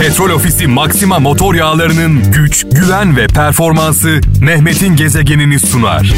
Petrol Ofisi Maxima motor yağlarının güç, güven ve performansı Mehmet'in gezegenini sunar.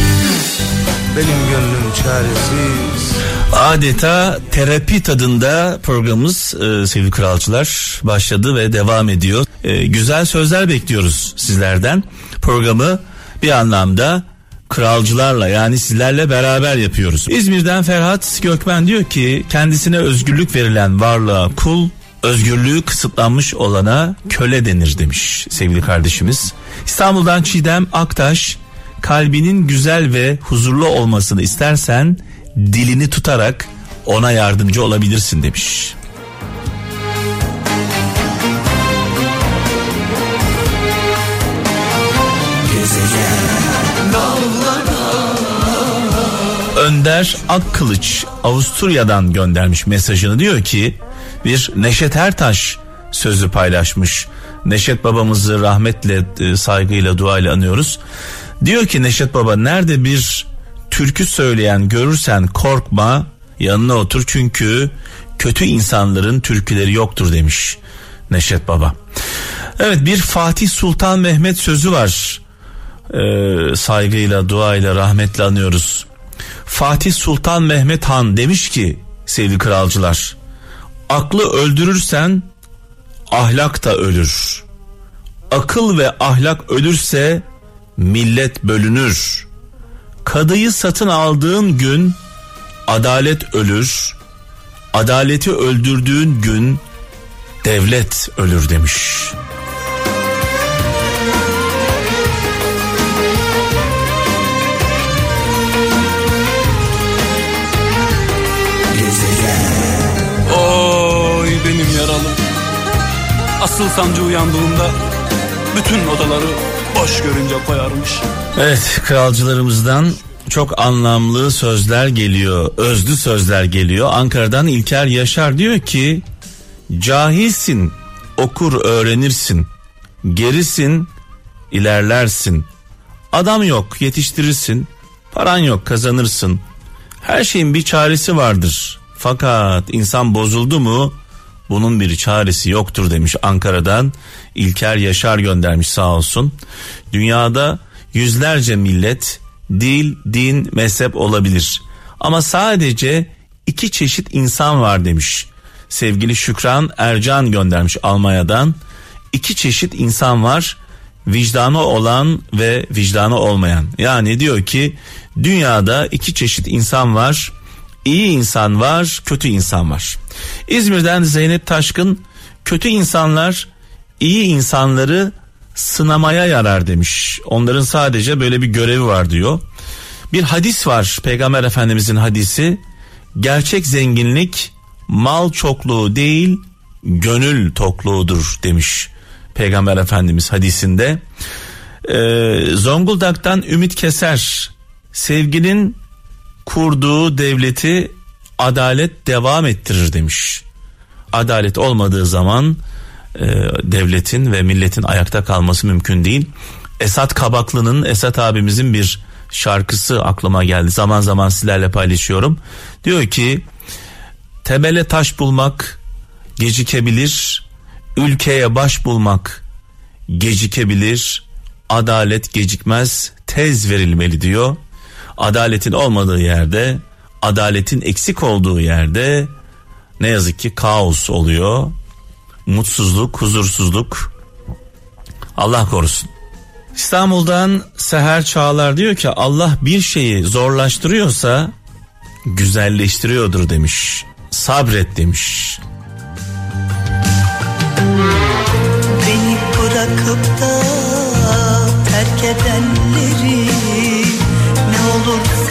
Benim gönlüm çaresiz. Adeta terapi tadında programımız e, sevgili kralcılar başladı ve devam ediyor. E, güzel sözler bekliyoruz sizlerden. Programı bir anlamda kralcılarla yani sizlerle beraber yapıyoruz. İzmir'den Ferhat Gökmen diyor ki kendisine özgürlük verilen varlığa kul, özgürlüğü kısıtlanmış olana köle denir demiş sevgili kardeşimiz. İstanbul'dan Çiğdem Aktaş kalbinin güzel ve huzurlu olmasını istersen dilini tutarak ona yardımcı olabilirsin demiş. Önder Akkılıç Avusturya'dan göndermiş mesajını diyor ki bir Neşet Ertaş sözü paylaşmış. Neşet babamızı rahmetle, e, saygıyla, duayla anıyoruz. Diyor ki Neşet Baba nerede bir türkü söyleyen görürsen korkma yanına otur çünkü kötü insanların türküleri yoktur demiş Neşet Baba. Evet bir Fatih Sultan Mehmet sözü var. Ee, saygıyla, duayla, rahmetle anıyoruz. Fatih Sultan Mehmet Han demiş ki sevgili kralcılar aklı öldürürsen ahlak da ölür. Akıl ve ahlak ölürse millet bölünür. Kadıyı satın aldığın gün adalet ölür. Adaleti öldürdüğün gün devlet ölür demiş. Asıl sancı uyandığında bütün odaları boş görünce koyarmış. Evet kralcılarımızdan çok anlamlı sözler geliyor. Özlü sözler geliyor. Ankara'dan İlker Yaşar diyor ki cahilsin okur öğrenirsin. Gerisin ilerlersin. Adam yok yetiştirirsin. Paran yok kazanırsın. Her şeyin bir çaresi vardır. Fakat insan bozuldu mu bunun bir çaresi yoktur demiş Ankara'dan İlker Yaşar göndermiş sağ olsun. Dünyada yüzlerce millet, dil, din, mezhep olabilir. Ama sadece iki çeşit insan var demiş. Sevgili Şükran Ercan göndermiş Almanya'dan. İki çeşit insan var. Vicdanı olan ve vicdanı olmayan. Yani diyor ki dünyada iki çeşit insan var. İyi insan var, kötü insan var. İzmir'den Zeynep Taşkın kötü insanlar iyi insanları sınamaya yarar demiş. Onların sadece böyle bir görevi var diyor. Bir hadis var Peygamber Efendimizin hadisi. Gerçek zenginlik mal çokluğu değil gönül tokluğudur demiş Peygamber Efendimiz hadisinde. Ee, Zonguldak'tan Ümit Keser sevginin kurduğu devleti adalet devam ettirir demiş. Adalet olmadığı zaman e, devletin ve milletin ayakta kalması mümkün değil. Esat Kabaklı'nın Esat abimizin bir şarkısı aklıma geldi. Zaman zaman sizlerle paylaşıyorum. Diyor ki temele taş bulmak gecikebilir, ülkeye baş bulmak gecikebilir, adalet gecikmez, tez verilmeli diyor. Adaletin olmadığı yerde, adaletin eksik olduğu yerde ne yazık ki kaos oluyor. Mutsuzluk, huzursuzluk. Allah korusun. İstanbul'dan Seher Çağlar diyor ki Allah bir şeyi zorlaştırıyorsa güzelleştiriyordur demiş. Sabret demiş. Beni bırakıp da terk edenleri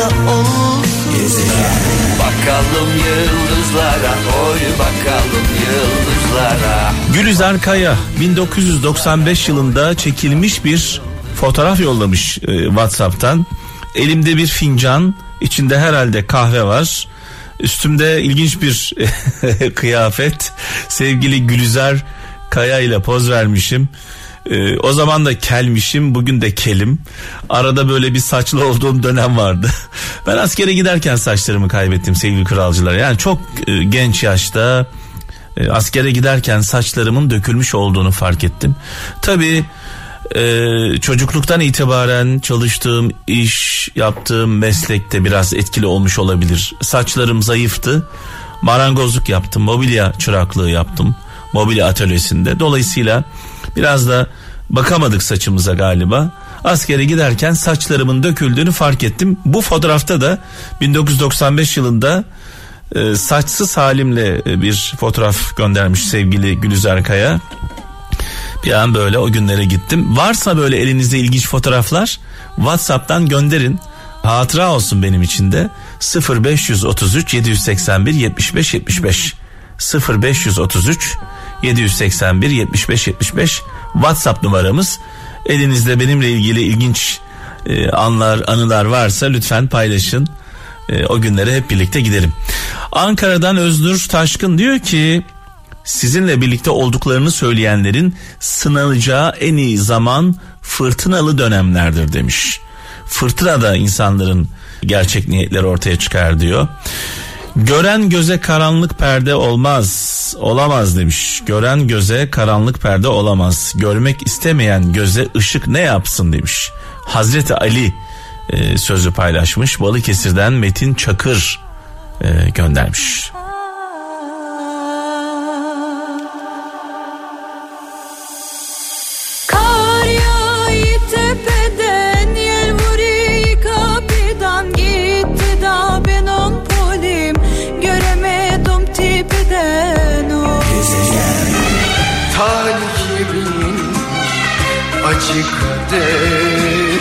olursa olsun Bakalım yıldızlara, oy bakalım yıldızlara. Gülizar Kaya 1995 yılında çekilmiş bir fotoğraf yollamış e, WhatsApp'tan. Elimde bir fincan, içinde herhalde kahve var. Üstümde ilginç bir kıyafet. Sevgili Gülizar Kaya ile poz vermişim. Ee, o zaman da kelmişim bugün de kelim. Arada böyle bir saçlı olduğum dönem vardı. ben askere giderken saçlarımı kaybettim sevgili kralcılar. Yani çok e, genç yaşta E, askere giderken saçlarımın dökülmüş olduğunu fark ettim. Tabii e, çocukluktan itibaren çalıştığım iş, yaptığım meslekte biraz etkili olmuş olabilir. Saçlarım zayıftı. Marangozluk yaptım, mobilya çıraklığı yaptım. Mobilya atölyesinde. Dolayısıyla biraz da bakamadık saçımıza galiba. Askere giderken saçlarımın döküldüğünü fark ettim. Bu fotoğrafta da 1995 yılında e, saçsız halimle e, bir fotoğraf göndermiş sevgili Gülüzer Kaya. Bir an böyle o günlere gittim. Varsa böyle elinizde ilginç fotoğraflar WhatsApp'tan gönderin. Hatıra olsun benim için de 0533 781 75 75 0533 781 75 75 WhatsApp numaramız. Elinizde benimle ilgili ilginç e, anlar, anılar varsa lütfen paylaşın. E, o günlere hep birlikte gidelim. Ankara'dan Öznur Taşkın diyor ki sizinle birlikte olduklarını söyleyenlerin sınanacağı en iyi zaman fırtınalı dönemlerdir demiş. Fırtına da insanların gerçek niyetleri ortaya çıkar diyor. Gören göze karanlık perde olmaz, olamaz demiş. Gören göze karanlık perde olamaz. Görmek istemeyen göze ışık ne yapsın demiş. Hazreti Ali e, sözü paylaşmış. Balıkesir'den Metin Çakır e, göndermiş. Talibin acı kaderi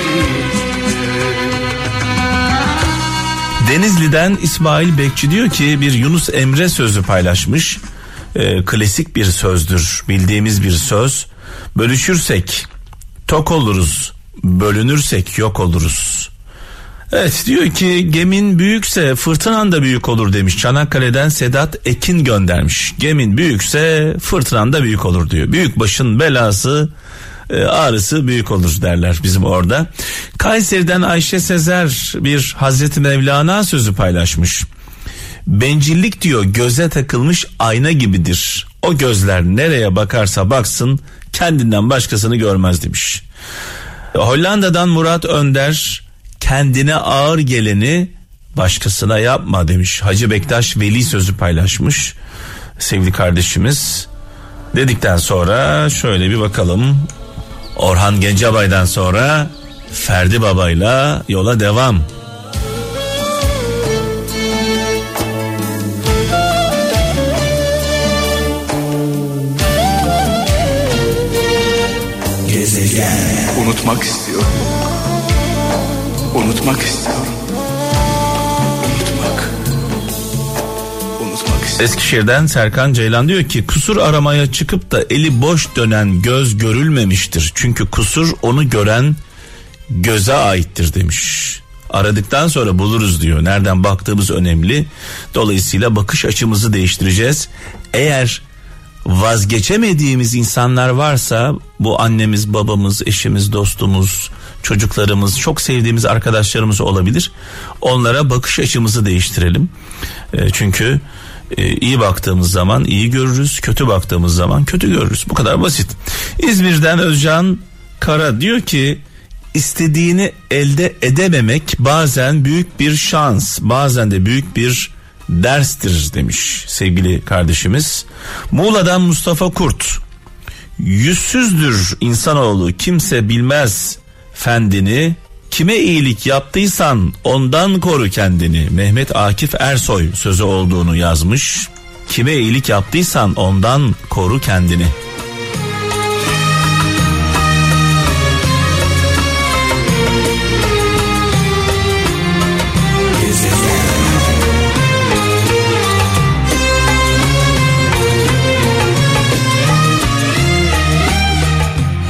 Denizli'den İsmail Bekçi diyor ki bir Yunus Emre sözü paylaşmış. Ee, klasik bir sözdür. Bildiğimiz bir söz. Bölüşürsek tok oluruz. Bölünürsek yok oluruz. Evet diyor ki gemin büyükse fırtınan da büyük olur demiş. Çanakkale'den Sedat Ekin göndermiş. Gemin büyükse fırtınan da büyük olur diyor. Büyük başın belası e, ağrısı büyük olur derler bizim orada. Kayseri'den Ayşe Sezer bir Hazreti Mevlana sözü paylaşmış. Bencillik diyor göze takılmış ayna gibidir. O gözler nereye bakarsa baksın kendinden başkasını görmez demiş. Hollanda'dan Murat Önder kendine ağır geleni başkasına yapma demiş. Hacı Bektaş Veli sözü paylaşmış sevgili kardeşimiz. Dedikten sonra şöyle bir bakalım. Orhan Gencebay'dan sonra Ferdi Baba'yla yola devam. Unutmak istiyorum. Unutmak istiyorum. Unutmak. Unutmak istiyorum. Eskişehir'den Serkan Ceylan diyor ki kusur aramaya çıkıp da eli boş dönen göz görülmemiştir. Çünkü kusur onu gören göze aittir demiş. Aradıktan sonra buluruz diyor. Nereden baktığımız önemli. Dolayısıyla bakış açımızı değiştireceğiz. Eğer vazgeçemediğimiz insanlar varsa bu annemiz, babamız, eşimiz, dostumuz, çocuklarımız, çok sevdiğimiz arkadaşlarımız olabilir. Onlara bakış açımızı değiştirelim. E, çünkü e, iyi baktığımız zaman iyi görürüz, kötü baktığımız zaman kötü görürüz. Bu kadar basit. İzmir'den Özcan Kara diyor ki istediğini elde edememek bazen büyük bir şans, bazen de büyük bir derstir demiş sevgili kardeşimiz. Muğla'dan Mustafa Kurt. Yüzsüzdür insanoğlu kimse bilmez fendini. Kime iyilik yaptıysan ondan koru kendini. Mehmet Akif Ersoy sözü olduğunu yazmış. Kime iyilik yaptıysan ondan koru kendini.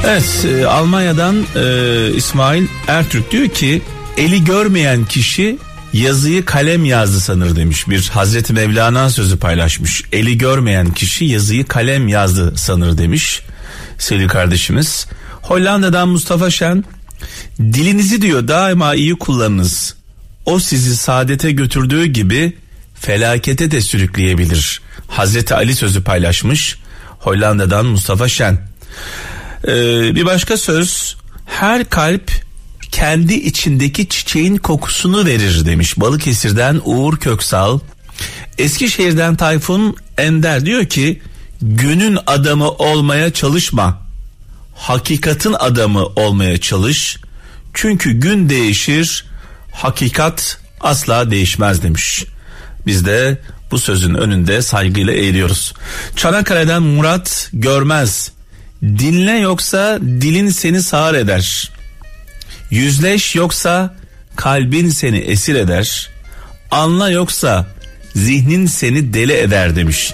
Evet e, Almanya'dan e, İsmail Ertürk diyor ki eli görmeyen kişi yazıyı kalem yazdı sanır demiş. Bir Hazreti Mevlana sözü paylaşmış. Eli görmeyen kişi yazıyı kalem yazdı sanır demiş sevgili kardeşimiz. Hollanda'dan Mustafa Şen dilinizi diyor daima iyi kullanınız. O sizi saadete götürdüğü gibi felakete de sürükleyebilir. Hazreti Ali sözü paylaşmış. Hollanda'dan Mustafa Şen. Ee, bir başka söz her kalp kendi içindeki çiçeğin kokusunu verir demiş. Balıkesir'den Uğur Köksal. Eskişehir'den Tayfun Ender diyor ki günün adamı olmaya çalışma. Hakikatin adamı olmaya çalış. Çünkü gün değişir, hakikat asla değişmez demiş. Biz de bu sözün önünde saygıyla eğiliyoruz. Çanakkale'den Murat Görmez. Dinle yoksa dilin seni sağır eder. Yüzleş yoksa kalbin seni esir eder. Anla yoksa zihnin seni deli eder demiş.